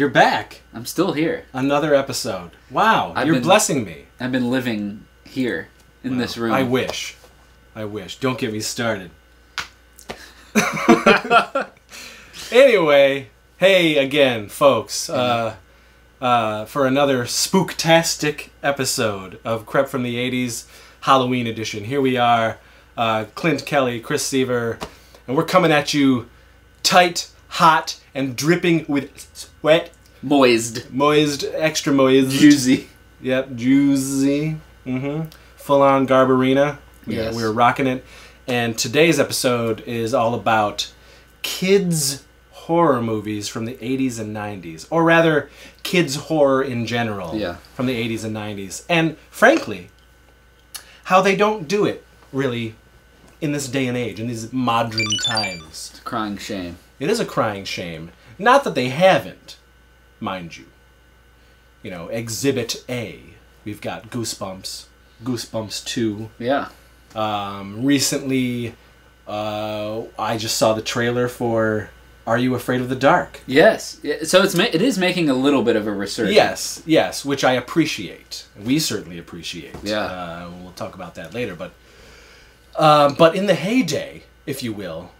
You're back. I'm still here. Another episode. Wow, I've you're been- blessing me. I've been living here in this room. I wish. I wish. Don't get me started. anyway, hey again, folks. Uh, uh, for another spooktastic episode of Crep from the 80s Halloween edition. Here we are, uh, Clint Kelly, Chris Seaver, and we're coming at you tight, hot, and dripping with sweat. Moist. Moist, extra moist. Juicy. Yep, juicy. Mm-hmm. Full on Garbarina. Yeah, Yes. we were rocking it. And today's episode is all about kids horror movies from the 80s and 90s, or rather, kids horror in general Yeah. from the 80s and 90s. And frankly, how they don't do it really in this day and age, in these modern times. It's a crying shame. It is a crying shame. Not that they haven't, mind you. You know, Exhibit A. We've got Goosebumps, Goosebumps 2. Yeah. Um, recently, uh, I just saw the trailer for Are You Afraid of the Dark? Yes. So it's ma- it is making a little bit of a resurgence. Yes, yes, which I appreciate. We certainly appreciate. Yeah. Uh, we'll talk about that later. But, uh, but in the heyday, if you will,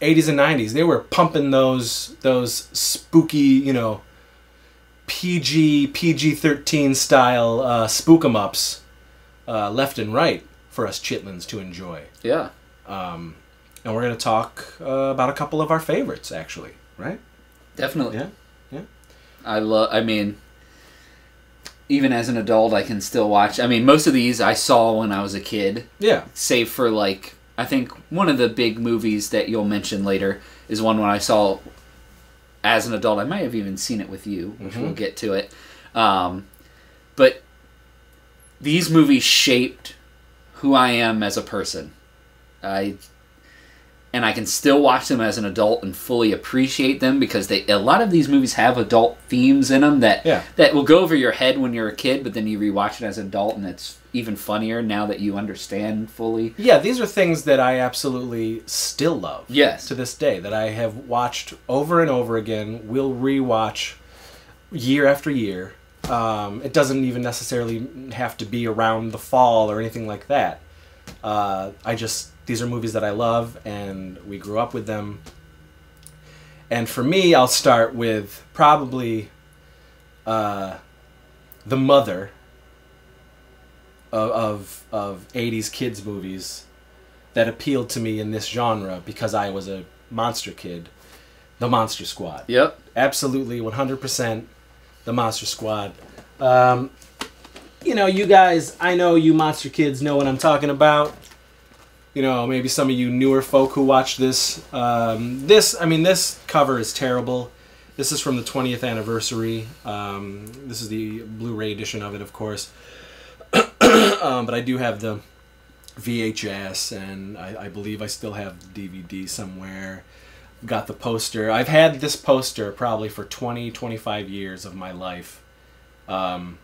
80s and 90s, they were pumping those those spooky, you know, PG PG 13 style uh, spook 'em ups uh, left and right for us chitlins to enjoy. Yeah. Um, and we're going to talk uh, about a couple of our favorites, actually, right? Definitely. Yeah. Yeah. I love. I mean, even as an adult, I can still watch. I mean, most of these I saw when I was a kid, Yeah. save for like I think one of the big movies that you'll mention later is one when I saw as an adult. I might have even seen it with you, which we'll get to it. Um, but these movies shaped who I am as a person. I and I can still watch them as an adult and fully appreciate them because they a lot of these movies have adult themes in them that Yeah. that will go over your head when you're a kid, but then you rewatch it as an adult and it's even funnier now that you understand fully. Yeah, these are things that I absolutely still love. Yes. To this day, that I have watched over and over again, will rewatch year after year. Um, it doesn't even necessarily have to be around the fall or anything like that. Uh, I just, these are movies that I love and we grew up with them. And for me, I'll start with probably uh, The Mother of, of, of 80s kids movies that appealed to me in this genre because I was a monster kid. The Monster Squad. Yep. Absolutely, 100% the Monster Squad. Um, you know, you guys, I know you monster kids know what I'm talking about. You know, maybe some of you newer folk who watch this. Um, this, I mean, this cover is terrible. This is from the 20th anniversary. Um, this is the Blu-ray edition of it, of course. um, but I do have the VHS, and I, I believe I still have DVD somewhere. Got the poster. I've had this poster probably for 20, 25 years of my life. Um,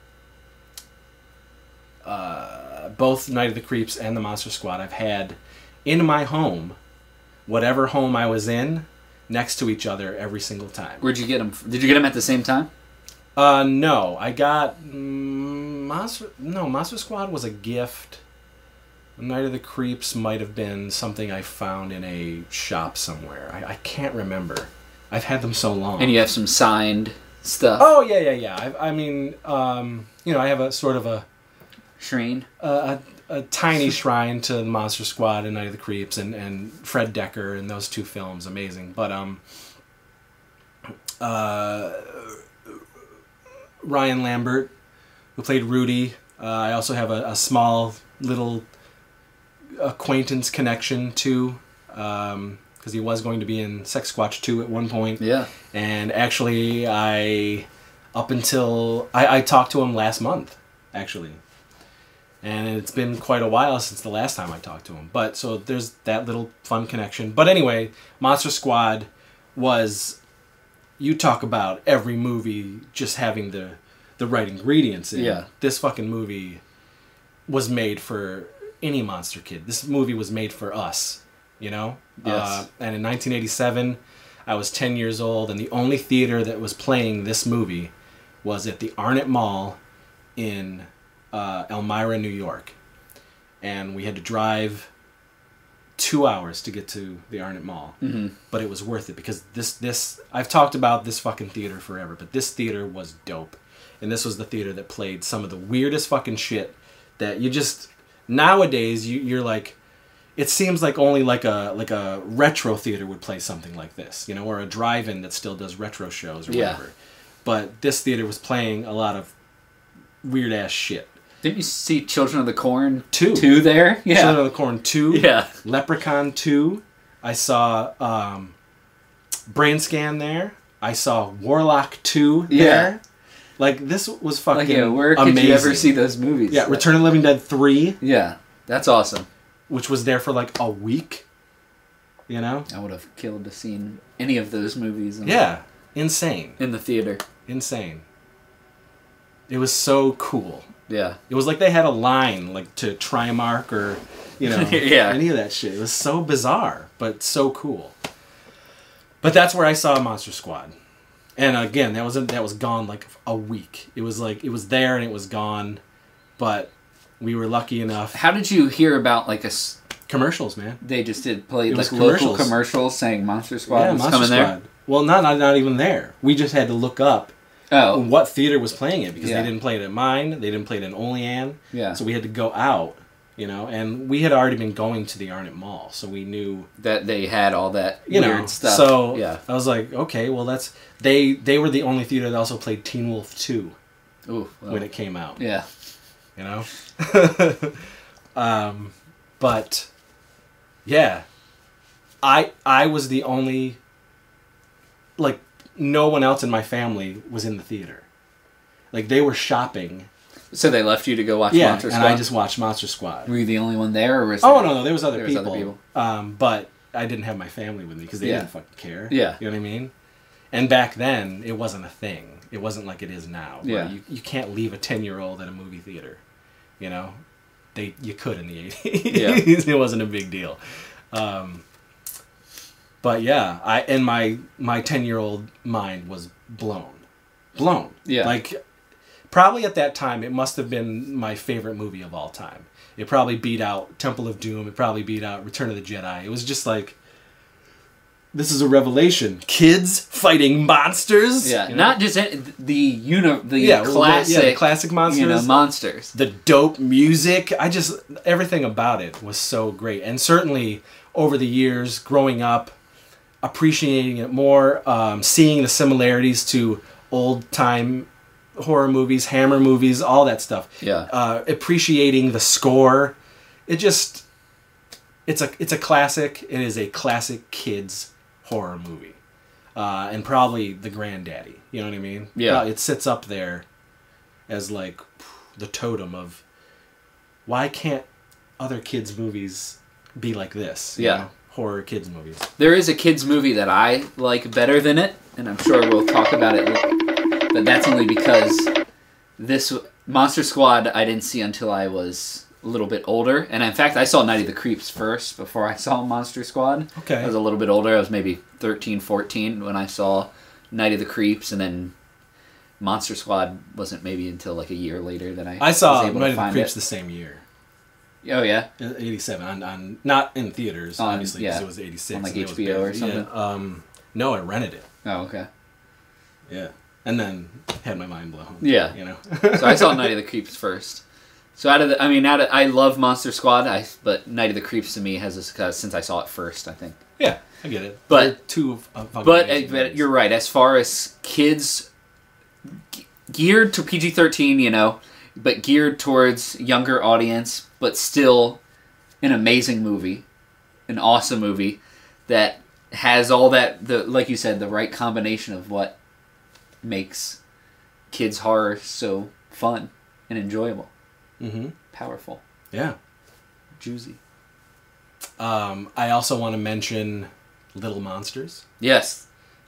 uh, both Night of the Creeps and the Monster Squad I've had in my home, whatever home I was in, next to each other every single time. Where'd you get them? Did you get them at the same time? Uh, no, I got mm, Monster. No, Monster Squad was a gift. Night of the Creeps might have been something I found in a shop somewhere. I, I can't remember. I've had them so long. And you have some signed stuff. oh yeah, yeah, yeah. I, I mean, um, you know, I have a sort of a Shreen. a, a, a tiny shrine to the Monster Squad and Night of the Creeps and, and Fred Dekker and those two films, amazing. But um, uh, Ryan Lambert, who played Rudy. Uh, I also have a, a small little acquaintance connection to, because he was going to be in Sex Squatch 2 at one point. Yeah. And actually, I up until I, I talked to him last month, actually, and it's been quite a while since the last time I talked to him. But so there's that little fun connection. But anyway, Monster Squad was you talk about every movie just having the the right ingredients in. Yeah. This fucking movie was made for any monster kid. This movie was made for us, you know? Yes. Uh, and in 1987, I was 10 years old, and the only theater that was playing this movie was at the Arnot Mall in uh, Elmira, New York. And we had to drive two hours to get to the Arnot Mall. hmm But it was worth it because this, this, I've talked about this fucking theater forever, but this theater was dope. And this was the theater that played some of the weirdest fucking shit that you just, nowadays, you, you're like, it seems like only like a like a retro theater would play something like this, you know, or a drive-in that still does retro shows or Yeah. whatever. But this theater was playing a lot of weird ass shit. Didn't you see Children of the Corn Two. two there? Yeah. Children of the Corn two, Yeah. Leprechaun two. I saw um, Brain Scan there. I saw Warlock two Yeah. there. Like this was fucking Like, yeah, where could you ever see those movies? Yeah, Return of the Living Dead three, Yeah, that's awesome. which was there for like a week. You know? I would have killed to seen any of those movies. In Yeah, insane. in the theater. insane. It was so cool. Yeah, It was like they had a line like to Trimark or you know Yeah. any of that shit. It was so bizarre, but so cool. But that's where I saw Monster Squad. And again, that was that was gone like a week. It was like it was there and it was gone. But we were lucky enough. how did you hear about like a? s- Commercials, man. They just did play It like local commercials. commercials saying Monster Squad yeah, was Monster coming Squad. there. Well, not, not not even there. We just had to look up Oh, what theater was playing it because Yeah. they didn't play it at mine. They didn't play it in Olean. yeah. So we had to go out, you know, and we had already been going to the Arnot Mall, so we knew, that they had all that you weird know. stuff. So yeah. I was like, okay, well that's they they were the only theater that also played Teen Wolf Two Ooh, well, when it came out, yeah. you know. um, but yeah, I I was the only like no one else in my family was in the theater. Like they were shopping. So they left you to go watch Yeah, Monster and Squad. I just watched Monster Squad. Were you the only one there, or was Oh there- no, no, there was other There was people. other people. Um, but I didn't have my family with me because they Yeah. didn't fucking care. Yeah. you know what I mean. And back then, it wasn't a thing. It wasn't like it is now. Yeah. you, you can't leave a ten year old at a movie theater. You know, they you could in the eighties. Yeah, it wasn't a big deal. Um, but yeah, I and my my ten year old mind was blown, blown. Yeah. like probably at that time it must have been my favorite movie of all time. It probably beat out Temple of Doom. It probably beat out Return of the Jedi. It was just like this is a revelation. Kids fighting monsters. Yeah, you know? not just any, the uni- the Yeah, classic, yeah, the classic monsters. you know, monsters. the dope music. I just everything about it was so great, and certainly over the years, growing up, appreciating it more, um, seeing the similarities to old time horror movies, Hammer movies, all that stuff. Yeah. uh, appreciating the score. It just it's a it's a classic. It is a classic kids horror movie, uh, and probably the granddaddy. You know what I mean? Yeah. It sits up there as like the totem of why can't other kids movies be like this? Yeah. know? Horror kids movies. There is a kids movie that I like better than it, and I'm sure we'll talk about it. But that's only because this Monster Squad I didn't see until I was a little bit older, and in fact I saw Night of the Creeps first before I saw Monster Squad. Okay. I was a little bit older. I was maybe 13, 14 when I saw Night of the Creeps, and then Monster Squad wasn't maybe until like a year later that I I saw was able Night of the Creeps it. the same year. Oh yeah, '87 on, on not in theaters On- obviously because yeah. it was '86 On, like, and HBO or something? Yeah, um, no, I rented it. oh okay. Yeah, and then had my mind blown. Yeah. you know. so I saw Night of the Creeps first. So out of the, I mean, out of, I love Monster Squad, I but Night of the Creeps to me has this uh, since I saw it first, I think. yeah, I get it. But- They're two. of- of But, uh, but you're right. As far as kids geared to PG thirteen, you know, but geared towards younger audience, but still an amazing movie, an awesome movie that has all that the like you said the right combination of what makes kids horror so fun and enjoyable, Mhm. powerful, Yeah. juicy. Um, I also want to mention Little Monsters. Yes.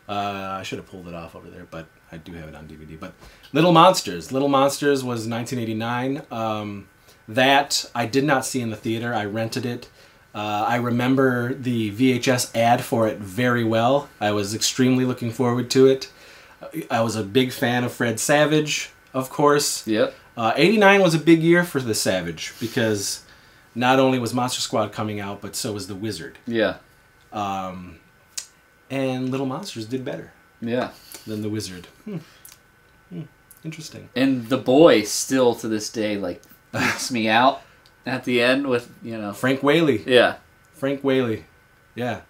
Uh, I should have pulled it off over there, but I do have it on DVD. But Little Monsters. Little Monsters was 1989. Um, that I did not see in the theater. I rented it Uh, I remember the VHS ad for it very well. I was extremely looking forward to it. I was a big fan of Fred Savage, of course. Yep. Uh, 89 was a big year for the Savage because not only was Monster Squad coming out, but so was The Wizard. Yeah. Um, and Little Monsters did better Yeah. than The Wizard. Hmm. Hmm. Interesting. And the boy still to this day like freaks me out at the end with you know. Frank Whaley. Yeah. Frank Whaley. Yeah.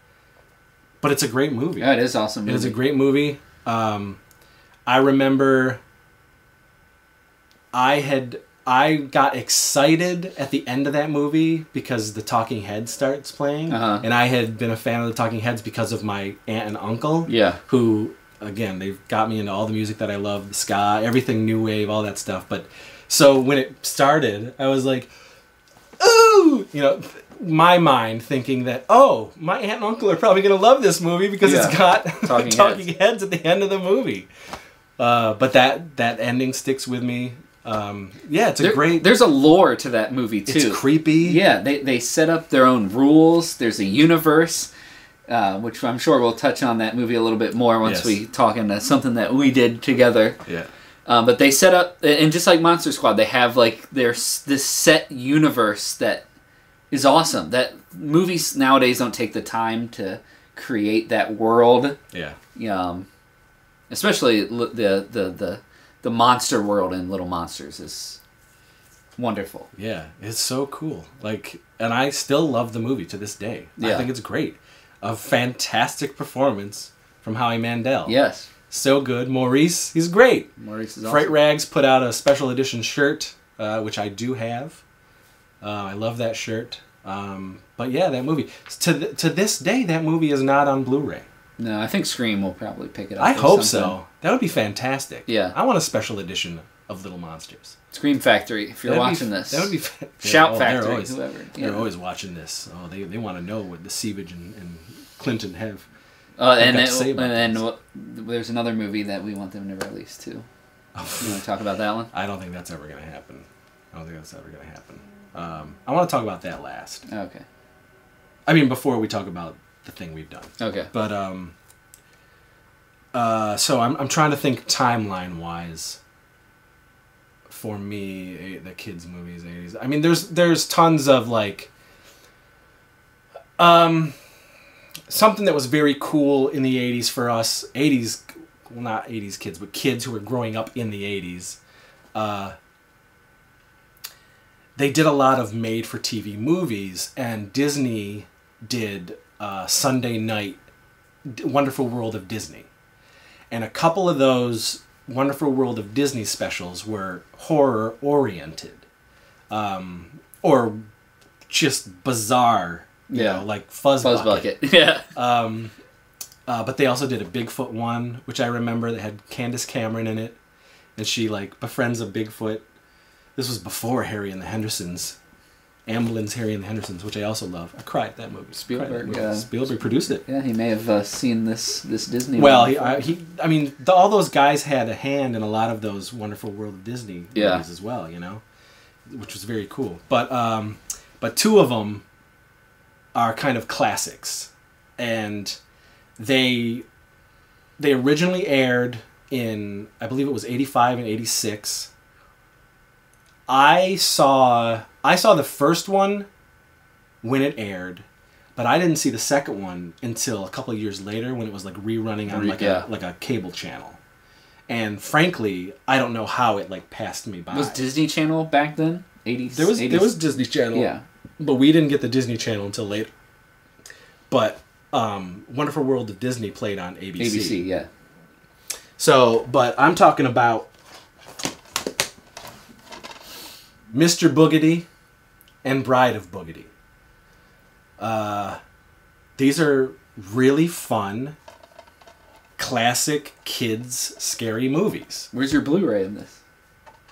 But it's a great movie. Yeah, it is awesome. It is a great movie. Um, I remember I had I got excited at the end of that movie because the Talking Heads starts playing, Uh-huh. and I had been a fan of the Talking Heads because of my aunt and uncle. Yeah. Who again they've got me into all the music that I love, the ska, everything new wave, all that stuff. But so when it started, I was like, ooh, you know. My mind thinking that oh my aunt and uncle are probably gonna love this movie because it's got Talking talking, heads. heads. at the end of the movie. Uh, but that that ending sticks with me. Um, yeah, it's a There- great. There's a lore to that movie too. It's creepy. Yeah, they they set up their own rules. There's a universe, uh, which I'm sure we'll touch on that movie a little bit more once Yes. we talk into something that we did together. Yeah. Um, but they set up, and just like Monster Squad, they have like there's this set universe that is awesome. That movies nowadays don't take the time to create that world. Yeah. Um, especially the the the the monster world in Little Monsters is wonderful. Yeah. It's so cool. Like, and I still love the movie to this day. Yeah. I think it's great. A fantastic performance from Howie Mandel. Yes, So good. Maurice, he's great. Maurice is Fright awesome. Rags put out a special edition shirt, uh, which I do have. Uh, I love that shirt. Um, but yeah, that movie. To th- to this day, that movie is not on Blu-ray. No, I think Scream will probably pick it up. I hope something. so. That would be fantastic. Yeah. I want a special edition of Little Monsters. Scream Factory, if you're That'd be- watching this. that would be. Fa- Shout oh, they're Factory, always, whoever. They're Yeah. always watching this. Oh, they, they want to know what the Sievage and, and Clinton have. Uh, and then, and then what, there's another movie that we want them to release too. You want to talk about that one? I don't think that's ever going to happen. I don't think that's ever going to happen. Um, I want to talk about that last. Okay. I mean, before we talk about the thing we've done. Okay. But um uh so I'm I'm trying to think timeline wise for me eh, the kids movies 80s. I mean there's there's tons of like um something that was very cool in the 80s for us 80s well not 80s kids but kids who were growing up in the 80s uh they did a lot of made for TV movies and Disney did uh, Sunday night Wonderful World of Disney. And a couple of those Wonderful World of Disney specials were horror oriented. Um, or just bizarre, you Yeah. know, like Fuzz, Buzz Bucket. Bucket. Yeah. Um, uh, but they also did a Bigfoot one, which I remember that had Candace Cameron in it, and she like befriends a Bigfoot. This was before Harry and the Hendersons, Amblin's Harry and the Hendersons, which I also love. I cried that movie. At that Spielberg, movie. uh, Spielberg produced it. Yeah, he may have uh, seen this this Disney. Well, he. I, he, I mean, the, all those guys had a hand in a lot of those Wonderful World of Disney Yeah. movies as well, you know, which was very cool. But, um, but two of them are kind of classics, and they they originally aired in I believe it was eighty five and eighty six. I saw I saw the first one when it aired, but I didn't see the second one until a couple of years later when it was like rerunning on like yeah. a like a cable channel. And frankly, I don't know how it like passed me by. was Disney Channel back then? 80s. there was 80s? there was Disney Channel. Yeah. But we didn't get the Disney Channel until later. But um, Wonderful World of Disney played on ABC. ABC. Yeah. So, but I'm talking about Mr. Boogedy and Bride of Boogedy. Uh, these are really fun, classic kids scary movies. Where's your Blu-ray in this?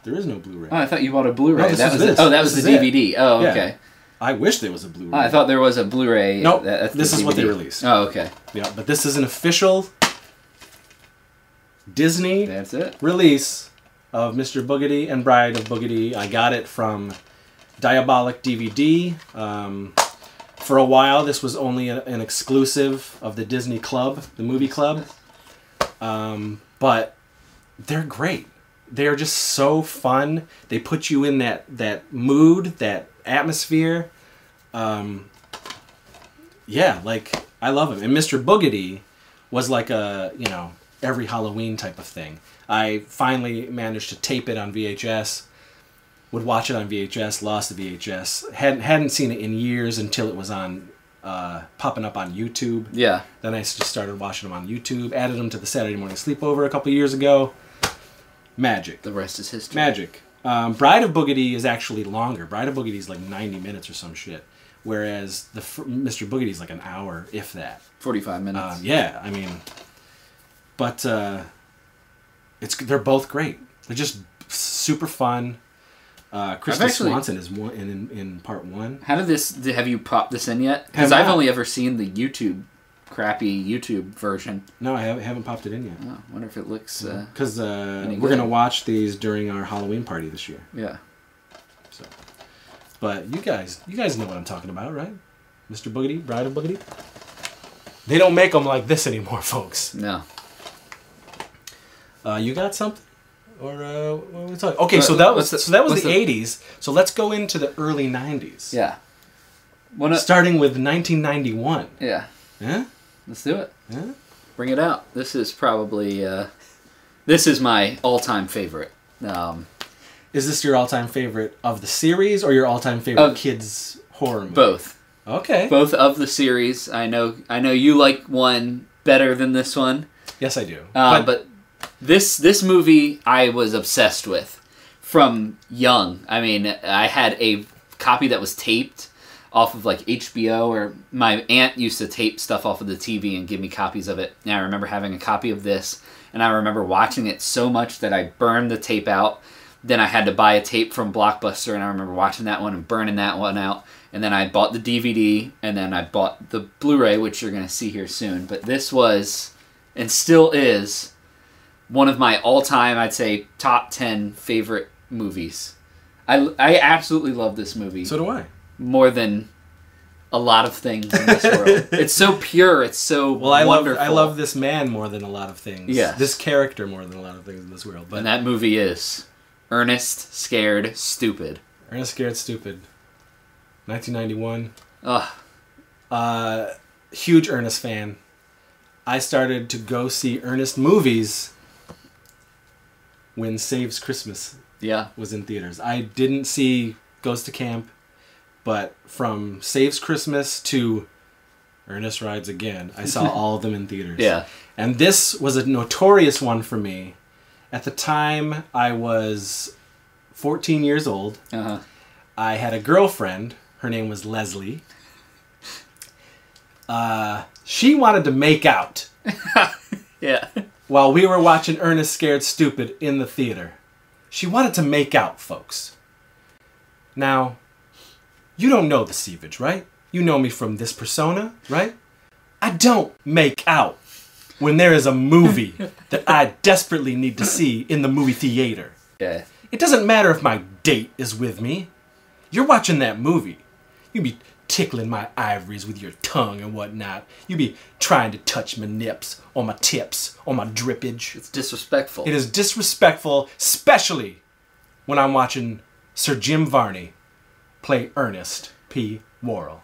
There is no Blu-ray. Oh, I thought you bought a Blu-ray. No, that was this. oh, that was This the is it. DVD. Oh, Yeah. okay. I wish there was a Blu-ray. Oh, I thought there was a Blu-ray. Nope, that- this is what they released. Oh, okay. Yeah, but this is an official Disney That's it. release of Mr. Boogedy and Bride of Boogedy. I got it from Diabolik DVD. Um, For a while, this was only a, an exclusive of the Disney Club, the movie club. Um, but they're great. They're just so fun. They put you in that that mood, that atmosphere. Um, yeah, like I love him. And Mr. Boogedy was like a you know every Halloween type of thing. I finally managed to tape it on VHS. Would watch it on VHS. Lost the VHS. hadn't hadn't seen it in years until it was on uh, popping up on YouTube. Yeah. Then I just started watching them on YouTube. Added them to the Saturday morning sleepover a couple years ago. Magic. The rest is history. Magic. Um, Bride of Boogedy is actually longer. Bride of Boogedy is like 90 minutes or some shit. Whereas the Mr. Boogedy is like an hour, if that. 45 minutes. Um, yeah, I mean, but uh, it's they're both great. They're just super fun. Uh, Kristen actually- Swanson is one in, in in part one. How did this? Have you popped this in yet? Because I've not. only ever seen the YouTube, crappy YouTube version. No, I haven't, haven't popped it in yet. Oh, I wonder if it looks. Uh, Because uh, Any we're gonna watch these during our Halloween party this year. yeah. So, but you guys, you guys know what I'm talking about, right? Mr. Boogedy, Bride of Boogedy. They don't make them like this anymore, folks. No. Uh, you got something, or uh, what are we talking? Okay, so that was the- so that was the, the- '80s. So let's go into the early '90s. Yeah. Of- Starting with 1991. yeah. Yeah. Let's do it. Yeah. Bring it out. This is probably. Uh, this is my all-time favorite. Um, Is this your all-time favorite of the series, or your all-time favorite Of- kids horror movie? both. Okay. Both of the series. I know. I know you like one better than this one. Yes, I do. Uh, but this this movie I was obsessed with from young. I mean, I had a copy that was taped off of like HBO, or my aunt used to tape stuff off of the TV and give me copies of it. And I remember having a copy of this, and I remember watching it so much that I burned the tape out. Then I had to buy a tape from Blockbuster, and I remember watching that one and burning that one out. And then I bought the DVD, and then I bought the Blu-ray, which you're gonna see here soon. But this was, and still is, one of my all-time, I'd say, top ten favorite movies. I, I absolutely love this movie so do I. more than a lot of things in this world. It's so pure. It's so Well, I love. I love this man more than a lot of things. Yes. This character more than a lot of things in this world. But and that movie is Ernest, scared, stupid. Ernest Scared Stupid. 1991. Ugh. Uh, huge Ernest fan. I started to go see Ernest movies when Saves Christmas Yeah. was in theaters. I didn't see Goes to Camp, but from Saves Christmas to Ernest Rides Again, I saw all of them in theaters. Yeah. And this was a notorious one for me. At the time, I was 14 years old. Uh-huh. I had a girlfriend. Her name was Leslie. Uh, she wanted to make out Yeah. While we were watching Ernest Scared Stupid in the theater. She wanted to make out, folks. Now, you don't know the Sievage, right? You know me from this persona, right? I don't make out when there is a movie that I desperately need to see in the movie theater. Yeah. It doesn't matter if my date is with me. You're watching that movie. You be tickling my ivories with your tongue and whatnot. You be trying to touch my nips or my tips or my drippage. It's disrespectful. It is disrespectful, especially when I'm watching Sir Jim Varney play Ernest P. Worrell.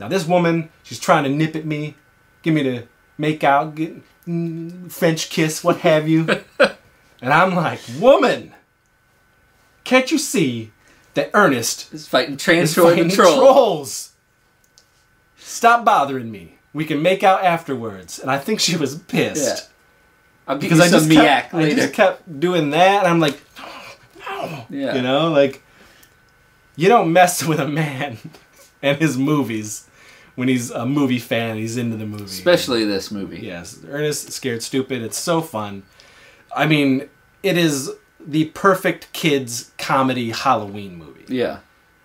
Now, this woman, she's trying to nip at me, give me the make out, get mm, French kiss, what have you. and I'm like, woman, can't you see that Ernest It's fighting is transtroid fighting troll. trolls? Stop bothering me. We can make out afterwards. And I think she was pissed Yeah. Because I just, kept, I just kept doing that, and I'm like, yeah. you know, like you don't mess with a man and his movies when he's a movie fan. He's into the movie, Especially this movie. yes. Ernest Scared Stupid. It's so fun. I mean, it is the perfect kids comedy Halloween movie. Yeah.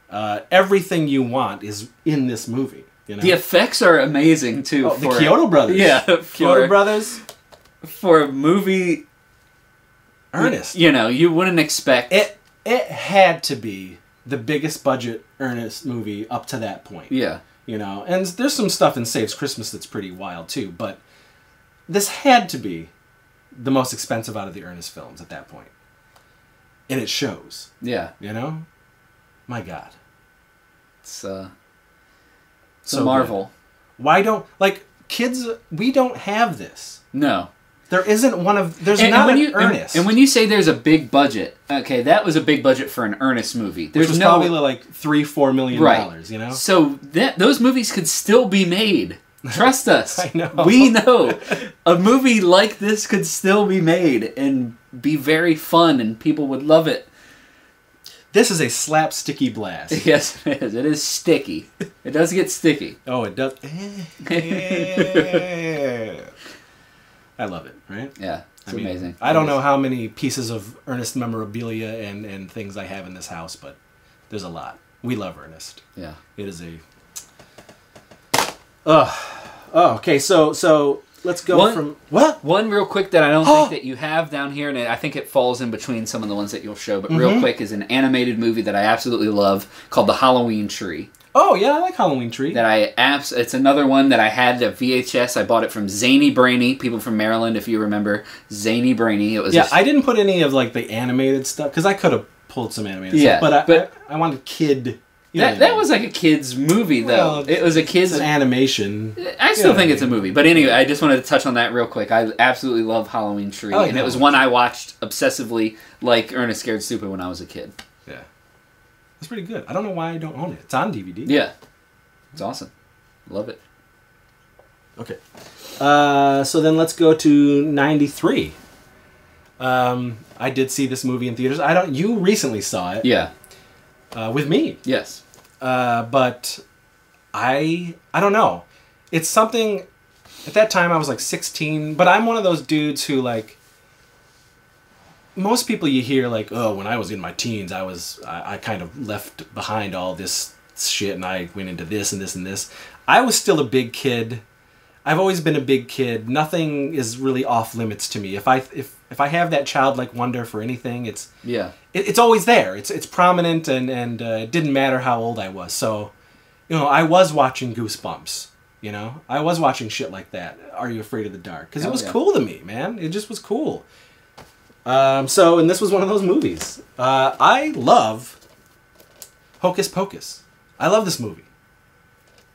Uh, everything you want is in this movie. You know, The effects are amazing too. oh, the Chiodo Brothers. Yeah, Chiodo for- Brothers. For a movie, Ernest. you know, you wouldn't expect. It it had to be the biggest budget Ernest movie up to that point. yeah. You know, and there's some stuff in Saves Christmas that's pretty wild too, but this had to be the most expensive out of the Ernest films at that point. And it shows, Yeah, you know? My God. it's uh, it's So a good. marvel. Why don't, like, kids, we don't have this. No, There isn't one of, there's and, not and when an you and- Ernest. And, when you say there's a big budget, okay, that was a big budget for an Ernest movie. which There's was no probably like three, four million right. dollars, you know? So that those movies could still be made. Trust us. I know. We know a movie like this could still be made and be very fun, and people would love it. This is a slapsticky blast. Yes, it is. It is sticky. It does get sticky. Oh, it does. Eh, I love it, right? Yeah, it's I mean, amazing. I don't know how many pieces of Ernest memorabilia and, and things I have in this house, but there's a lot. We love Ernest. Yeah. It is a. Ugh. Oh, okay. So so let's go One- from what? One real quick that I don't think that you have down here, and I think it falls in between some of the ones that you'll show. But Mm-hmm. real quick is an animated movie that I absolutely love called The Halloween Tree. Oh yeah, I like Halloween Tree. That I abs. It's another one that I had a VHS. I bought it from Zany Brainy, people from Maryland, if you remember Zany Brainy. It was yeah, I didn't put any of like the animated stuff because I could have pulled some animated Yeah, stuff, but I, but- I, I wanted kid. You that, that was like a kids movie though. Well, it was a kids. an animation. I still Yeah. think it's a movie, but anyway, I just wanted to touch on that real quick. I absolutely love Halloween Tree, like and it was one I watched obsessively, like Ernest Scared Stupid, when I was a kid. Yeah, it's pretty good. I don't know why I don't own it. It's on DVD. Yeah, it's awesome. Love it. Okay. Uh, so then let's go to '93. Um, I did see this movie in theaters. I don't. You recently saw it Yeah. Uh, with me, Yes. uh, but I I don't know. It's something. At that time, I was like 16, but I'm one of those dudes who like. Most people you hear like, oh, when I was in my teens, I was I, I kind of left behind all this shit, and I went into this and this and this. I was still a big kid. I've always been a big kid. Nothing is really off limits to me. If I if if I have that childlike wonder for anything, it's Yeah. It, it's always there. It's it's prominent, and and uh, it didn't matter how old I was. So, you know, I was watching Goosebumps. You know, I was watching shit like that. Are you afraid of the dark? Because it was yeah. cool to me, man. It just was cool. Um, so, and this was one of those movies. Uh, I love Hocus Pocus. I love this movie.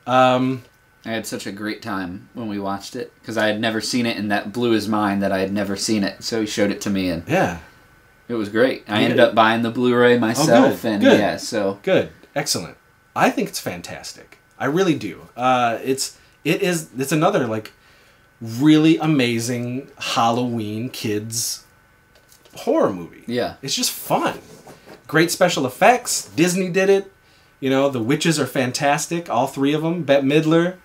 Um, I had such a great time when we watched it because I had never seen it, and that blew his mind that I had never seen it. So he showed it to me, and yeah, it was great. I ended up buying the Blu-ray myself, good, and good. yeah, so good, excellent. I think it's fantastic. I really do. Uh, it's it is it's another like really amazing Halloween kids horror movie. yeah, It's just fun. Great special effects. Disney did it. You know, the witches are fantastic. All three of them. Bette Midler,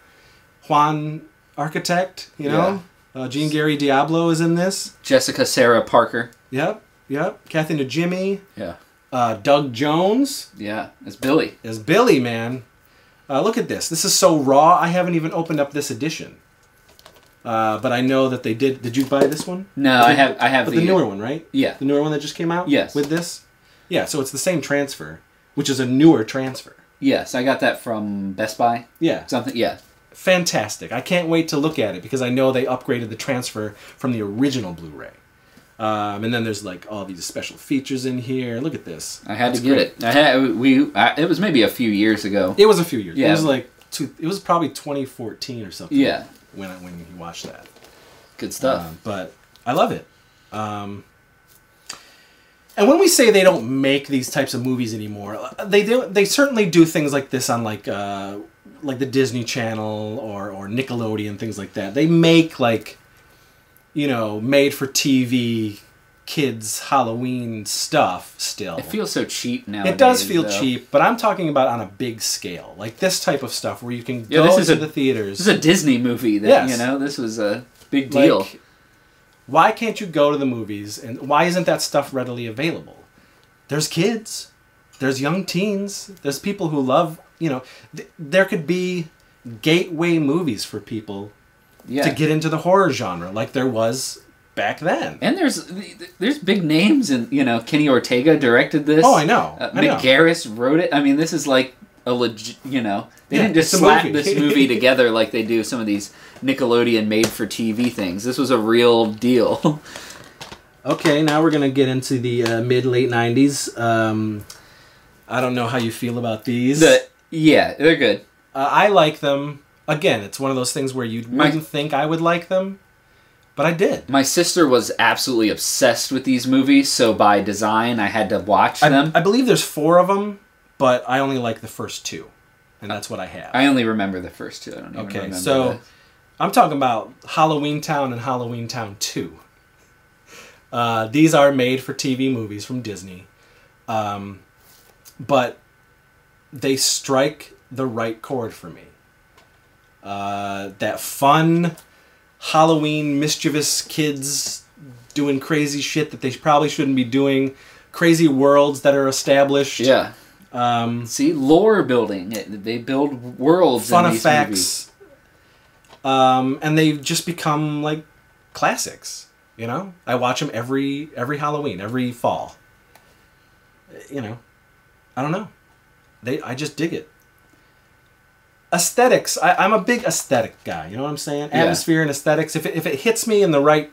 Juan Architect, you know. Uh, Jean Gary Diablo is in this. Jessica Sarah Parker. Yep, yep. Kathy Najimy. Yeah, Uh, Doug Jones yeah, it's Billy. It's Billy, man. Uh, look at this. This is so raw. I haven't even opened up this edition. Uh, but I know that they did. Did you buy this one? No, I have I have but the, the newer one, right? Yeah, The newer one that just came out? Yes. With this? Yeah, so it's the same transfer, which is a newer transfer. yes, I got that from Best Buy. Yeah. Something, yeah, Fantastic. I can't wait to look at it because I know they upgraded the transfer from the original Blu ray. Um, and then there's like all these special features in here. Look at this. I had It's to get great. it. I had we. I, it was maybe a few years ago. It was a few years. It Yeah. was like two, it was probably 2014 or something. Yeah. When I, when you watched that. Good stuff. Um, but I love it. Um, and when we say they don't make these types of movies anymore, uh, they do. They certainly do things like this on like uh, like the Disney Channel or or Nickelodeon things like that. They make like you know made for TV kids Halloween stuff still. it feels so cheap now. It does feel cheap, but I'm talking about on a big scale, like this type of stuff where you can Yeah, go this is into a- the theaters. This is a Disney movie. That Yes. you know, this was a big deal. Like, why can't you go to the movies and why isn't that stuff readily available? There's kids, there's young teens, there's people who love, you know, th- there could be gateway movies for people yeah. to get into the horror genre like there was back then. and there's there's big names, and you know, Kenny Ortega directed this. Oh, I know. Uh, I know. Garris wrote it. I mean, this is like a legit. You know, they Yeah, didn't just slap movie. this movie together like they do some of these Nickelodeon made-for-TV things. This was a real deal. Okay, now we're gonna get into the uh, mid late '90s. Um, I don't know how you feel about these. the yeah, they're good. Uh, I like them. Again, it's one of those things where you My- wouldn't think I would like them, but I did. My sister was absolutely obsessed with these movies, so by design, I had to watch I, them. I believe there's four of them, but I only like the first two, and that's what I have. I only remember the first two. I don't even Okay, remember. so the- I'm talking about Halloween Town and Halloween Town 2. Uh, these are made for TV movies from Disney. Um, but they strike the right chord for me. Uh, that fun Halloween mischievous kids doing crazy shit that they probably shouldn't be doing, crazy worlds that are established. yeah, Um, see, lore building. They build worlds. fun in these movies. effects. Um, and they've just become like classics. You know, I watch them every every Halloween, every fall. You know, I don't know. They, I just dig it. Aesthetics. I, I'm a big aesthetic guy. You know what I'm saying? Yeah. Atmosphere and aesthetics. If it, if it hits me in the right,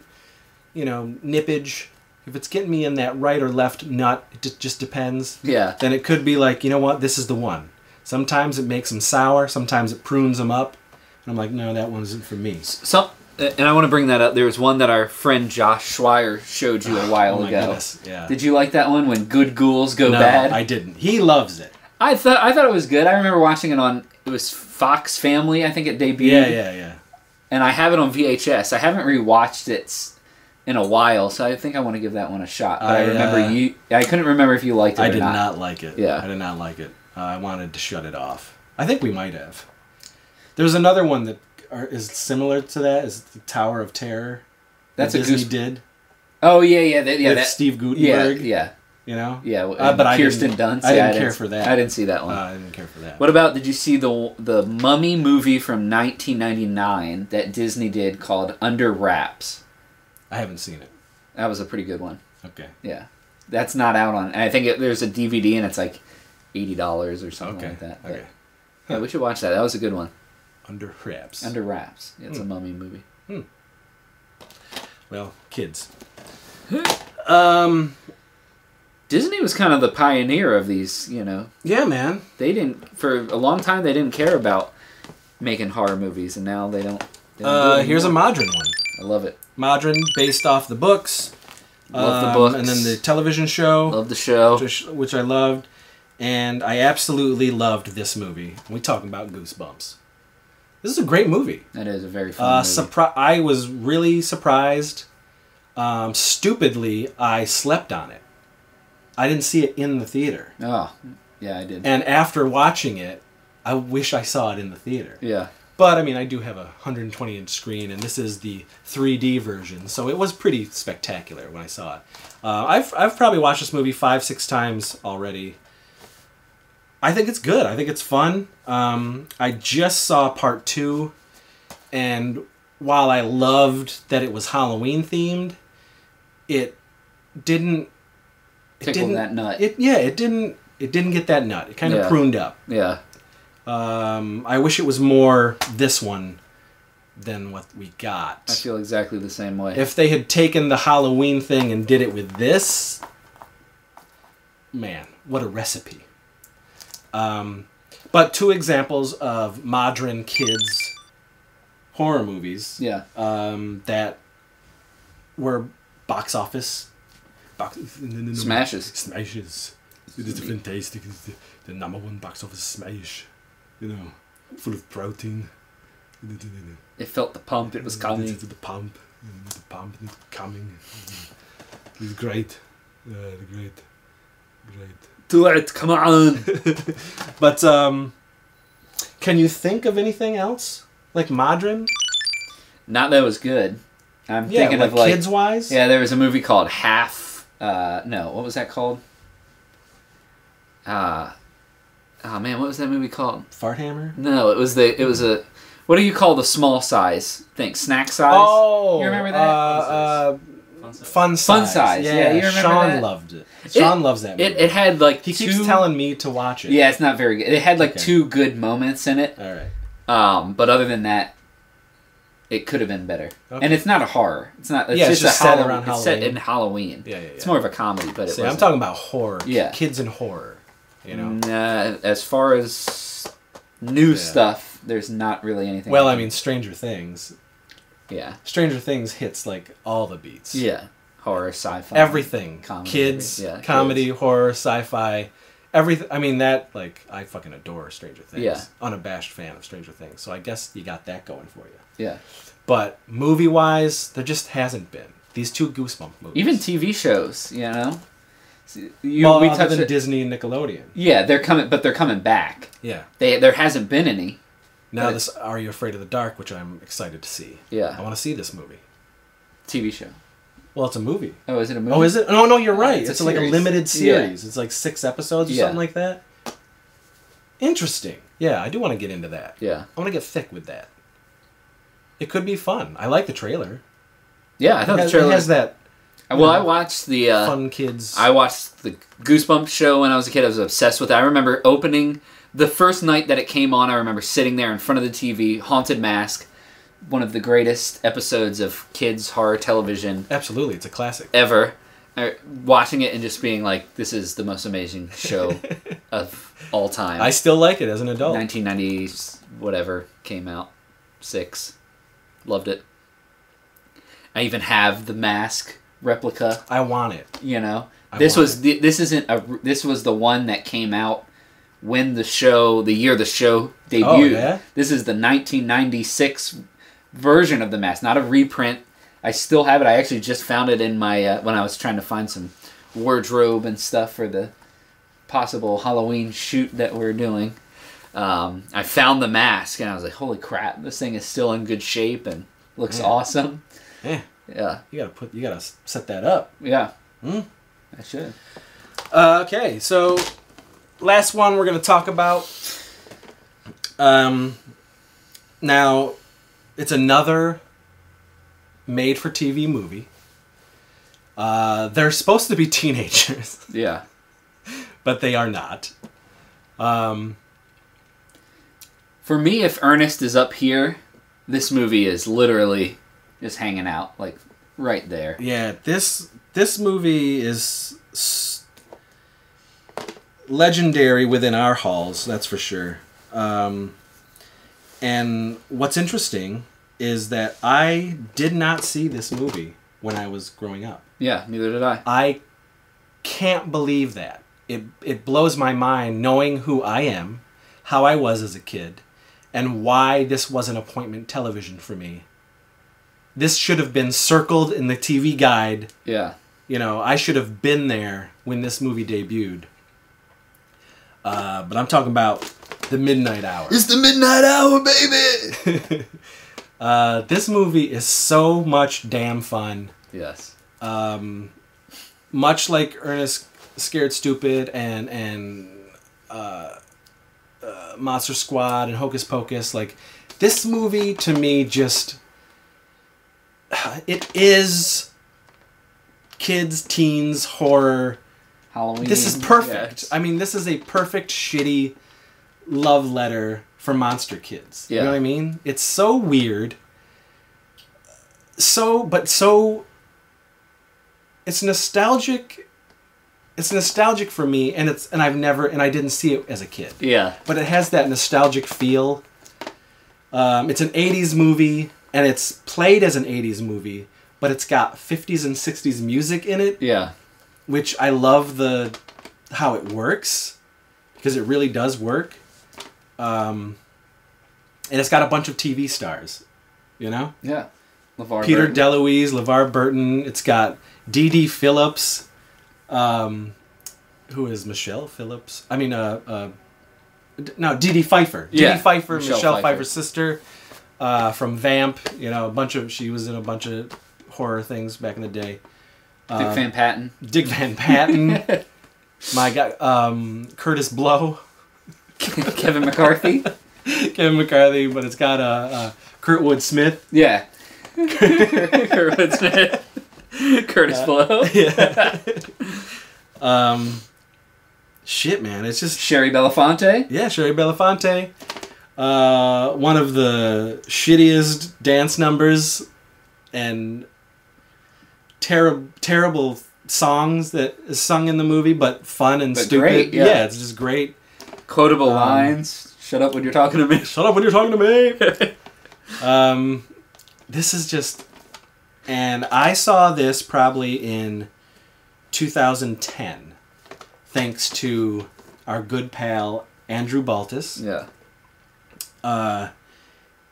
you know, nippage. If it's getting me in that right or left nut, it just, just depends Yeah, then it could be like, you know what, this is the one. Sometimes it makes them sour, sometimes it prunes them up. And I'm like, no, that one isn't for me. some. And I want to bring that up. There was one that our friend Josh Schweier showed you a ah, while Oh my ago. goodness, yeah. Did you like that one when good ghouls go no, bad? I didn't. He loves it. I thought I thought it was good. I remember watching it on it was Fox Family. I think it debuted. Yeah, yeah, yeah. And I have it on VHS. I haven't rewatched it in a while, so I think I want to give that one a shot. But I, I, remember uh, you. I couldn't remember if you liked it. I did not. not. like it. Yeah. I did not like it. Uh, I wanted to shut it off. I think we might have. There's another one that are, is similar to that. Is the Tower of Terror? That's that a Disney goose. did Oh yeah, yeah, that, yeah. with That, Steve yeah, Guttenberg. yeah, You know. yeah. Uh, but I Kirsten didn't- Dunst. I didn't care for that. I didn't see that Uh, one. I didn't care for that. What about? Did you see the the Mummy movie from 1999 that Disney did called Under Wraps? I haven't seen it. That was a pretty good one. Okay. Yeah, that's not out on. I think it, there's a DVD and it's like eighty dollars or something Okay. like that. But, Okay. Yeah, we should watch that. That was a good one. Under wraps. Under Wraps. Yeah, it's Hmm. a mummy movie. Hmm. Well, kids. um. Disney was kind of the pioneer of these. You know, Yeah, man. they didn't for a long time. They didn't care about making horror movies, and now they don't. They don't Uh, it here's a. Modern one. I love it. Modern, based off the books. Love the um, books. And then the television show, Love the show. which, which I loved. And I absolutely loved this movie. We talking about Goosebumps. This is a great movie. That is a very fun Uh, movie. surpri- I was really surprised. Um, stupidly, I slept on it. I didn't see it in the theater. oh, yeah, I did. And after watching it, I wish I saw it in the theater. yeah, But I mean, I do have a 120 inch screen, and this is the 3D version, so it was pretty spectacular when I saw it. Uh, I've I've probably watched this movie five six times already. I think it's good. I think it's fun. Um, I just saw part two, and while I loved that it was Halloween themed, it didn't. It Tickle that nut. It yeah, it didn't. It didn't get that nut. It kind of Yeah. pruned up. yeah. Um, I wish it was more this one than what we got. I feel exactly the same way. if they had taken the Halloween thing and did it with this, man, what a recipe. Um, but two examples of modern kids horror movies yeah, um, that were box office box, Smashes. smashes. It is fantastic. It's the, the number one box office smash. You know, full of protein. it felt the pump. It was coming. The, the pump, the pump coming. It's great. Uh, great, great. Do it, come on. But um, can you think of anything else like modern? Not that was good. I'm Yeah, thinking like of like kids wise. yeah. There was a movie called Half. Uh, no, what was that called? Uh, oh man, what was that movie called? Fart Hammer. No, it was the it was a what do you call the small size thing? Snack size? Oh, you remember that? Uh, uh, Fun size. Fun Size, yeah, you remember Sean that? loved it. Sean loves that movie. It, it had like he two, keeps telling me to watch it. Yeah, it's not very good. It had like Okay. two good moments in it. All right. Um, but other than that, it could have been better. Okay. And it's not a horror. It's not. It's Yeah, it's just, just a set Halloween. around It's set in Halloween. Yeah, yeah, yeah. It's more of a comedy, but it See, I'm talking about horror. Yeah. Kids in horror. You know. Nah, as far as new Yeah. stuff, there's not really anything. Well, I mean, Stranger Things. yeah, Stranger Things hits like all the beats. yeah, horror, sci-fi, Everything. Comedy, kids, yeah, comedy, horror, sci-fi. Everything. I mean, that like I fucking adore Stranger Things. Yeah. Unabashed fan of Stranger Things. So I guess you got that going for you. Yeah. But movie wise, there just hasn't been these two Goosebump movies. Even TV shows, you know. You, well, we other than it- Disney and Nickelodeon. Yeah, they're coming, but they're coming back. Yeah. They there hasn't been any. Now this Are You Afraid of the Dark, which I'm excited to see. Yeah. I want to see this movie. TV show. Well, it's a movie. Oh, is it a oh, movie? Oh, is it? No, no, you're right. It's a It's, like a series. limited Yeah. series. It's like six episodes or Yeah. something like that. Interesting. Yeah, I do want to get into that. Yeah, I want to get thick with that. It could be fun. I like the trailer. yeah. I It thought has, the trailer. it has that well, I watched the. Uh, fun kids. I watched the Goosebumps show when I was a kid. I was obsessed with it. I remember opening the first night that it came on. I remember sitting there in front of the TV, Haunted Mask, one of the greatest episodes of kids horror television Absolutely, it's a classic. ever. Uh, Watching it and just being like, "This is the most amazing show of all time." I still like it as an adult. 1990 whatever came out six loved it. I even have the mask replica I want it. you know? I this was the, this isn't a this was the one that came out when the show the year the show debuted. Oh, yeah? this is the 1996 version of the mask not a reprint. I still have it. I actually just found it in my uh, when i was trying to find some wardrobe and stuff for the possible halloween shoot that we're doing um, i found the mask and i was like holy crap this thing is still in good shape and looks Yeah. awesome Yeah, yeah you gotta put. You gotta set that up. yeah Hmm. i should Uh, okay, so last one we're gonna talk about. Um, now, it's another made-for-TV movie. Uh, they're supposed to be teenagers, yeah but they are not. Um, For me, if Ernest is up here, this movie is literally just hanging out, like right there. yeah, this this movie is s- legendary within our halls. That's for sure. Um, and what's interesting is that I did not see this movie when I was growing up. Yeah, neither did I. I can't believe that. It it blows my mind knowing who I am, how I was as a kid, and why this wasn't appointment television for me. This should have been circled in the TV guide. Yeah, You know, I should have been there when this movie debuted. Uh, but I'm talking about the midnight hour. it's the midnight hour, baby. Uh, this movie is so much damn fun. yes. um, much like Ernest Scared Stupid and and uh, uh, Monster Squad and Hocus Pocus, like this movie to me just it is kids, teens, horror. Halloween. This is perfect. Yes. I mean, this is a perfect shitty love letter for monster kids. You Yeah. know what I mean? It's so weird. So, but so. It's nostalgic. It's nostalgic for me, and it's and I've never and I didn't see it as a kid, yeah, but it has that nostalgic feel. Um, it's an '80s movie, and it's played as an '80s movie, but it's got '50s and '60s music in it yeah, which I love the how it works because it really does work. Um, and it's got a bunch of TV stars, you know, yeah. LeVar Peter Burton. DeLuise, LeVar Burton. It's got Dee Dee Phillips, um, who is Michelle Phillips. I mean, uh, uh, no, Dee Dee Pfeiffer. Dee Yeah, Dee Pfeiffer, Michelle Michelle, Pfeiffer. Pfeiffer's sister, uh, from Vamp. You know, a bunch of she was in a bunch of horror things back in the day. Dick Van Patten. Dick Van Patten. My guy, um, Kurtis Blow, Kevin McCarthy. Kevin McCarthy, but it's got uh, uh, Kurtwood Smith. Yeah. Kurtwood Smith. Kurtis Blow, yeah. Um, shit, man, it's just Shari Belafonte. yeah, Shari Belafonte. Uh, one of the shittiest dance numbers and terrible terrible songs that is sung in the movie, but fun and But stupid. great, yeah. it's just great. Quotable Um, lines. Shut up when you're talking to me. Shut up when you're talking to me. um, this is just, and I saw this probably in 2010, thanks to our good pal Andrew Baltus. yeah. Uh,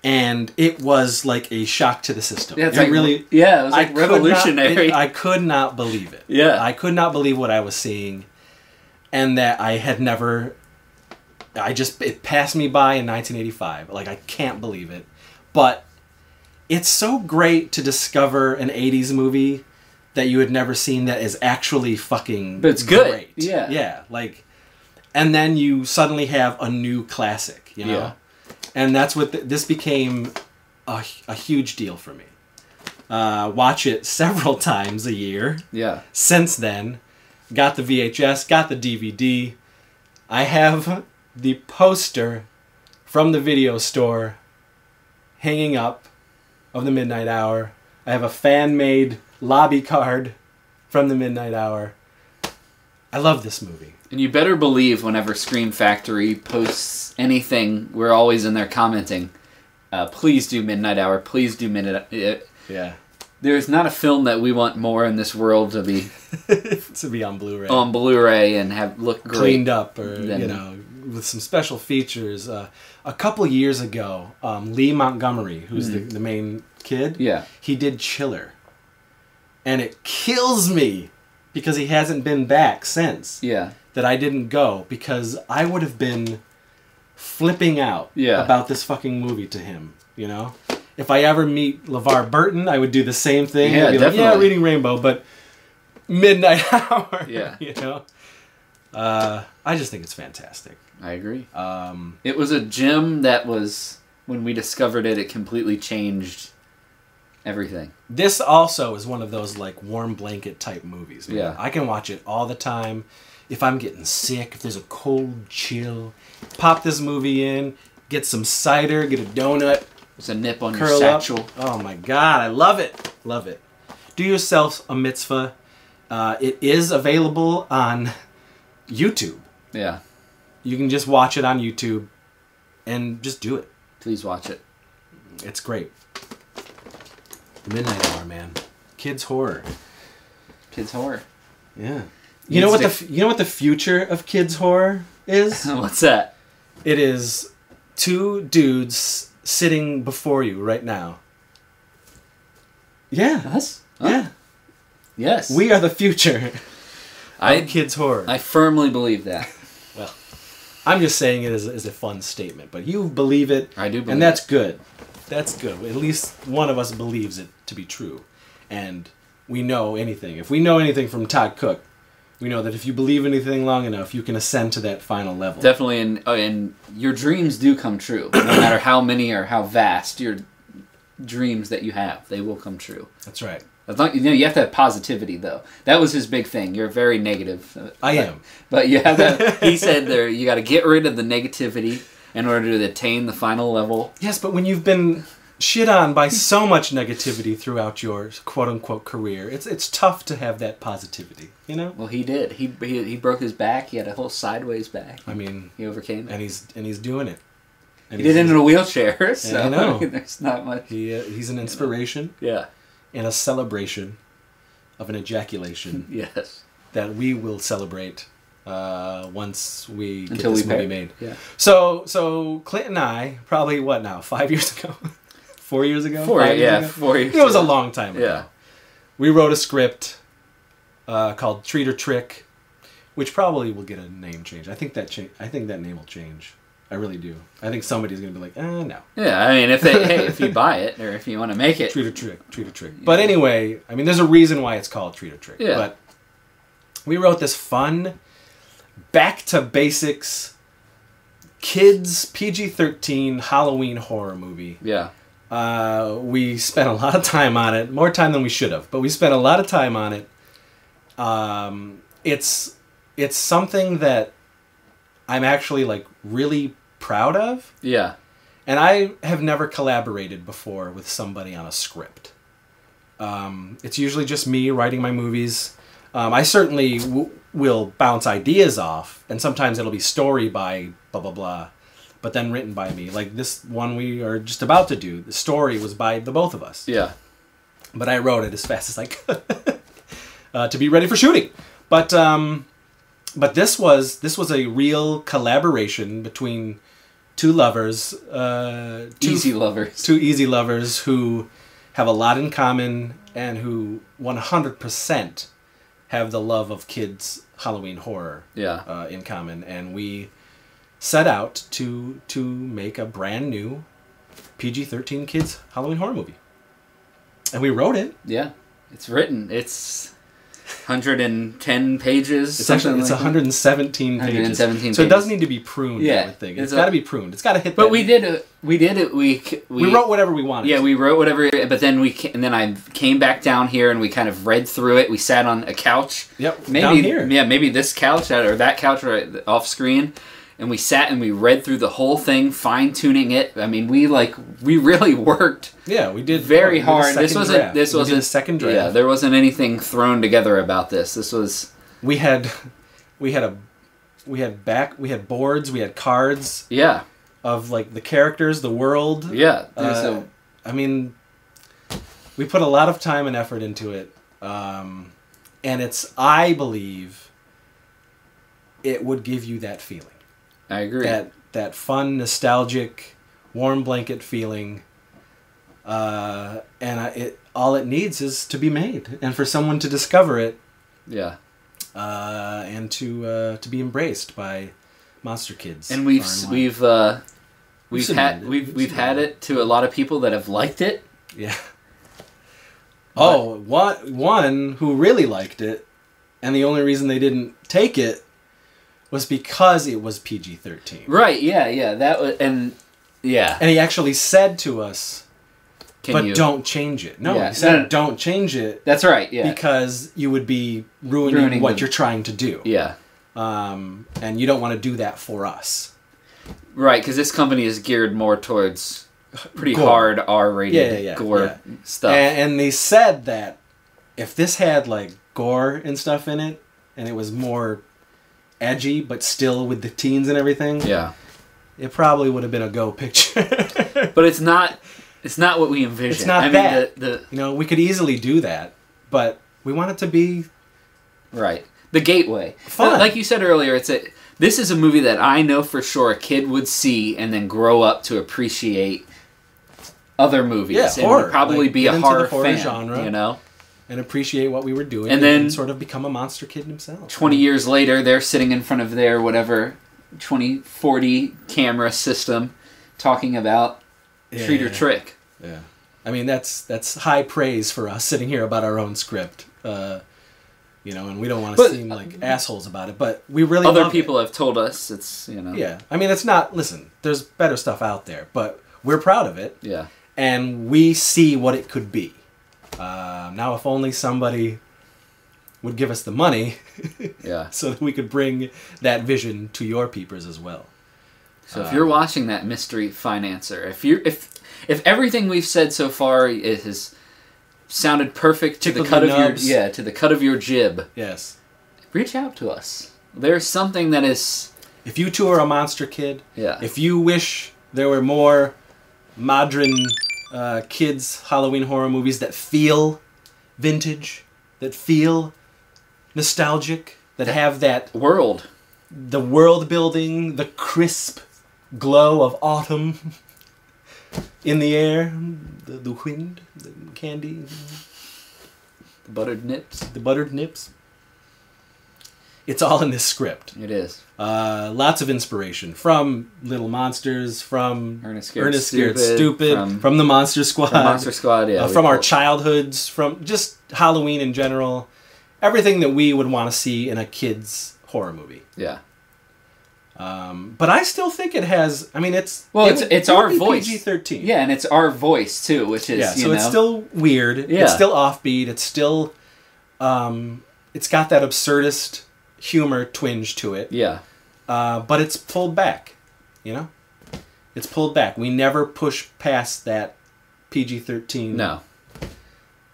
and it was like a shock to the system. Yeah, it's it like really. Yeah, it was I like could not- revolutionary. it- I could not believe it. Yeah. I could not believe what I was seeing, and that I had never. I just it passed me by in 1985. Like I can't believe it, but it's so great to discover an 80s movie that you had never seen that is actually fucking. But it's good. Great. Yeah. yeah, like, and then you suddenly have a new classic. You know, Yeah. and that's what th- this became a, a huge deal for me. Uh, watch it several times a year yeah. since then. Got the VHS, got the DVD. I have the poster from the video store hanging up of the Midnight Hour. I have a fan made lobby card from the Midnight Hour. I love this movie. And you better believe whenever Scream Factory posts anything, we're always in there commenting. Uh, please do Midnight Hour. Please do Midnight. Uh, Yeah. there's not a film that we want more in this world to be to be on Blu ray. on Blu-ray and have look great. cleaned up or Then- you know with some special features uh, a couple years ago um, lee montgomery who's the, the main kid. Yeah. he did chiller and it kills me because he hasn't been back since Yeah. that i didn't go because i would have been flipping out Yeah. about this fucking movie to him you know if i ever meet levar burton i would do the same thing Yeah, I'd be like, yeah reading rainbow but midnight hour Yeah. you know uh, i just think it's fantastic I agree. um, It was a gem that was when we discovered it. It completely changed everything. this also is one of those like warm blanket type movies man. Yeah. i can watch it all the time if i'm getting sick if there's a cold chill pop this movie in get some cider get a donut It's a nip on your up satchel. oh my god i love it love it do yourself a mitzvah uh, it is available on youtube Yeah. you can just watch it on youtube and just do it Please watch it. It's great. Midnight Hour, man. Kids horror. Kids horror. Yeah. You know what to- the f- you know what the future of kids horror is? What's that? it is two dudes sitting before you right now. Yeah. Us? Huh? Yeah. Yes. We are the future I of kids horror. I firmly believe that. well, I'm just saying it as, as a fun statement, but you believe it, I do believe and that's good. That's good. At least one of us believes it to be true, and we know anything. If we know anything from Todd Cook, we know that if you believe anything long enough, you can ascend to that final level. Definitely, and uh, and your dreams do come true. No matter how many or how vast your dreams that you have, they will come true. That's right. As long, you know, you have to have positivity, though. That was his big thing. You're very negative. I but- am. But you have that. he said there, you got to get rid of the negativity in order to attain the final level. Yes, but when you've been shit on by so much negativity throughout your quote unquote career, it's it's tough to have that positivity. You know. Well, he did. He he, he broke his back. He had a whole sideways back. I mean, He overcame it. and he's and he's doing it. And He did it in a wheelchair, so I know. there's not much. He uh, he's an inspiration Yeah. and a celebration of an ejaculation Yes. that we will celebrate uh, once we get Until this we movie pay. made. Yeah. So so Clint and I probably what now five years ago, four years ago, Four. Five years Yeah. ago? Four years. It was a long time ago. Yeah. We wrote a script uh, called Treat or Trick, which probably will get a name change. I think that cha- I think that name will change. I really do. I think somebody's gonna be like, eh, no. Yeah. I mean, if they hey, if you buy it or if you want to make it, Treat or trick, treat or trick. But anyway, I mean, there's a reason why it's called treat or trick. Yeah. But we wrote this fun, back to basics, kids PG-13 Halloween horror movie yeah. Uh, we spent a lot of time on it, more time than we should have, but we spent a lot of time on it. Um, it's it's something that I'm actually like really proud of, Yeah. and I have never collaborated before with somebody on a script. Um, it's usually just me writing my movies. Um, I certainly w- will bounce ideas off, and sometimes it'll be story by blah blah blah, but then written by me. Like this one we are just about to do. The story was by the both of us, Yeah. but I wrote it as fast as I could uh, to be ready for shooting. But um, but this was this was a real collaboration between two lovers, uh, two, Easy lovers. two easy lovers who have a lot in common and who 100% have the love of kids Halloween horror Yeah. uh, in common and we set out to to make a brand new PG-13 kids Halloween horror movie. And we wrote it. Yeah. It's written. It's 110 pages. It's actually it's like 117 pages. 117 so it does need to be pruned. Yeah, I would think. it's it's a- got to be pruned. It's got to hit. But that- we did it. We did it. We We, wrote whatever we wanted. Yeah, we wrote whatever. But then we and then I came back down here and we kind of read through it. We sat on a couch. Yep, Maybe down here. yeah, maybe this couch or that couch right off screen. And we sat and we read through the whole thing, fine tuning it. I mean, we like we really worked Yeah, we did very we did hard. This wasn't. draft. This We wasn't a second draft. Yeah, there wasn't anything thrown together about this. This was we had we had a we had back we had boards we had cards yeah, of like the characters the world yeah. There's Uh, i mean we put a lot of time and effort into it um, and it's i believe it would give you that feeling a, I agree. that that fun nostalgic warm blanket feeling uh, and I, it all it needs is to be made and for someone to discover it yeah. uh, and to uh, to be embraced by monster kids. and we've far and wide. we've uh, we've had it. we've We've we've had it to a lot of people that have liked it. yeah. Oh, one one who really liked it, and the only reason they didn't take it was because it was PG thirteen. Right? Yeah, yeah. That was and yeah. And he actually said to us, Can "But you? don't change it." No, Yeah. he said, No, no. "Don't change it." That's right. Yeah. Because you would be ruining, Ruining what you're trying to do, yeah. um, and you don't want to do that for us. Right, because this company is geared more towards pretty Gore. hard R-rated Yeah, yeah, yeah, gore yeah. stuff. And, and they said that if this had like gore and stuff in it, and it was more edgy, but still with the teens and everything, yeah, it probably would have been a go picture. but it's not. It's not what we envisioned. It's not I mean, that. The, the you know, we could easily do that, but we want it to be right the gateway. Fun. Like you said earlier, it's a. This is a movie that I know for sure a kid would see and then grow up to appreciate other movies Yeah, and horror. would probably Like, be a horror, horror fan. genre. You know, and appreciate what we were doing, And then- sort of become a monster kid himself. twenty years later, they're sitting in front of their whatever 2040 camera system, talking about treat or Yeah. trick. Yeah, I mean that's that's high praise for us sitting here about our own script. Uh, you know, and we don't want to But- seem like assholes about it, but we really Other love it. people have told us it's you know Yeah, I mean it's not. Listen, there's better stuff out there, but we're proud of it, yeah and we see what it could be. Uh, now, if only somebody would give us the money, yeah. so that we could bring that vision to your peepers as well. So if you're watching that mystery financer, if you if if everything we've said so far is has sounded perfect to the cut of your yeah to the cut of your jib, Yes, reach out to us. There's something that is if you two are a monster kid, yeah if you wish there were more modern uh, kids Halloween horror movies that feel vintage, that feel nostalgic, that have that world. the world building, the crisp glow of autumn in the air, the, the wind, the candy, The buttered nips. the buttered nips. It's all in this script. It is. Uh, lots of inspiration from Little Monsters, from Ernest Scared Ernest Scared Stupid, Stupid, from- from, the Monster Squad, From Monster Squad, yeah. uh, from our childhoods, from just Halloween in general, everything that we would want to see in a kid's horror movie. Yeah. Um, but I still think it has. I mean, it's Well, it it's it's it our voice. PG-13. Yeah, and it's our voice too, which is yeah. you So know it's still weird. Yeah. It's still offbeat. It's still, um, it's got that absurdist humor twinge to it. yeah uh, but it's pulled back. You know, it's pulled back. We never push past that PG thirteen. no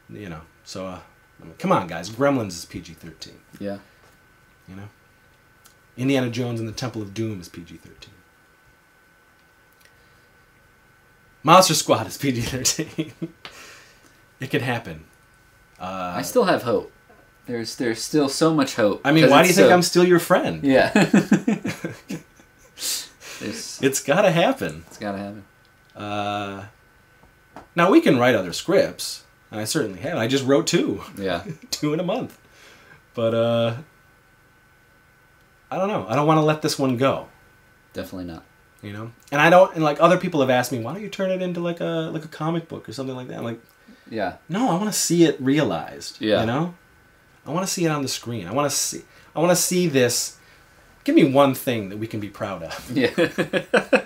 you know. So, uh, I mean, come on, guys. Gremlins is PG thirteen. yeah You know, Indiana Jones and the Temple of Doom is PG thirteen. Monster Squad is PG thirteen. it can happen. Uh, I still have hope. There's there's still so much hope. I mean, why do you think so- I'm still your friend? Yeah. it's, It's gotta happen. it's gotta happen. Uh, now we can write other scripts, and I certainly have. I just wrote two, Yeah. two in a month. But uh, I don't know. I don't want to let this one go. Definitely not. You know, and I don't. And like other people have asked me, why don't you turn it into like a like a comic book or something like that? I'm like, Yeah. no, I want to see it realized. Yeah. You know, I want to see it on the screen. I want to see. I want to see this. Give me one thing that we can be proud of. Yeah.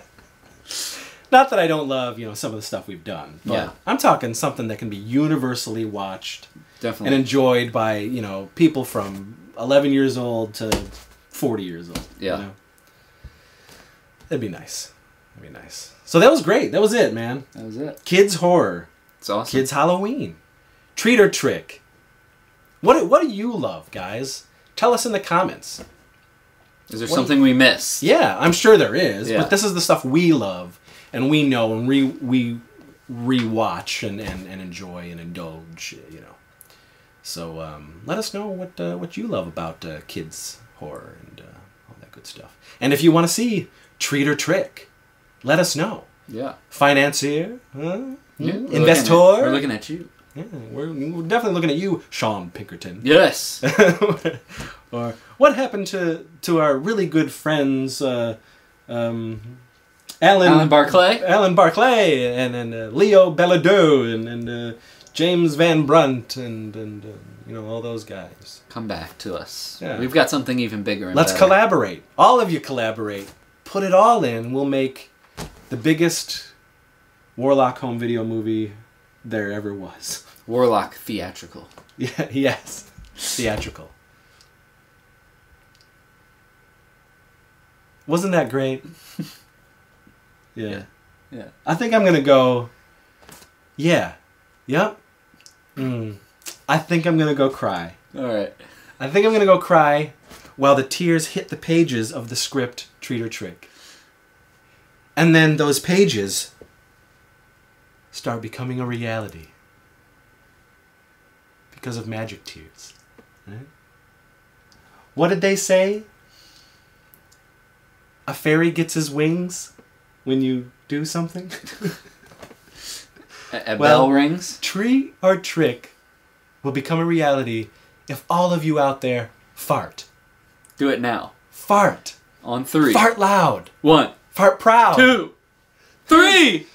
Not that I don't love, you know, some of the stuff we've done. But Yeah. I'm talking something that can be universally watched Definitely. and enjoyed by, you know, people from 11 years old to 40 years old. you Yeah. know? That'd be nice. That'd be nice. So that was great. That was it, man. that was it. Kids horror, It's awesome. kids Halloween, treat or trick. What what do you love, guys? Tell us in the comments. Is there what- something we miss? Yeah, I'm sure there is, Yeah. but this is the stuff we love and we know and re we rewatch and, and, and enjoy and indulge, you know. So um, let us know what uh, what you love about uh, kids horror and uh, all that good stuff. And if you want to see Treat or Trick, let us know. Yeah. Financier, huh? Yeah. Investor. We're looking at you. Yeah, we're, we're definitely looking at you, Sean Pinkerton. Yes. or what happened to to our really good friends, uh, um, Alan Alan Barclay. Alan Barclay, and and uh, Leo Belladou, and and uh, James Van Brunt, and and uh, you know all those guys. Come back to us. Yeah. We've got something even bigger. Let's better. collaborate. All of you collaborate. Put it all in. We'll make the biggest Warlock home video movie there ever was. Warlock theatrical. Yeah. Yes. Theatrical. Wasn't that great? yeah. Yeah. I think I'm gonna go. Yeah. Yep. Mm. I think I'm gonna go cry. All right. I think I'm gonna go cry while the tears hit the pages of the script Treat or Trick. And then those pages start becoming a reality. Because of magic tears. Right? What did they say? A fairy gets his wings when you do something? A, a Well- bell rings. Tree or Trick will become a reality if all of you out there fart. Do it now. Fart. On three. Fart loud. One, Fart proud. two, three.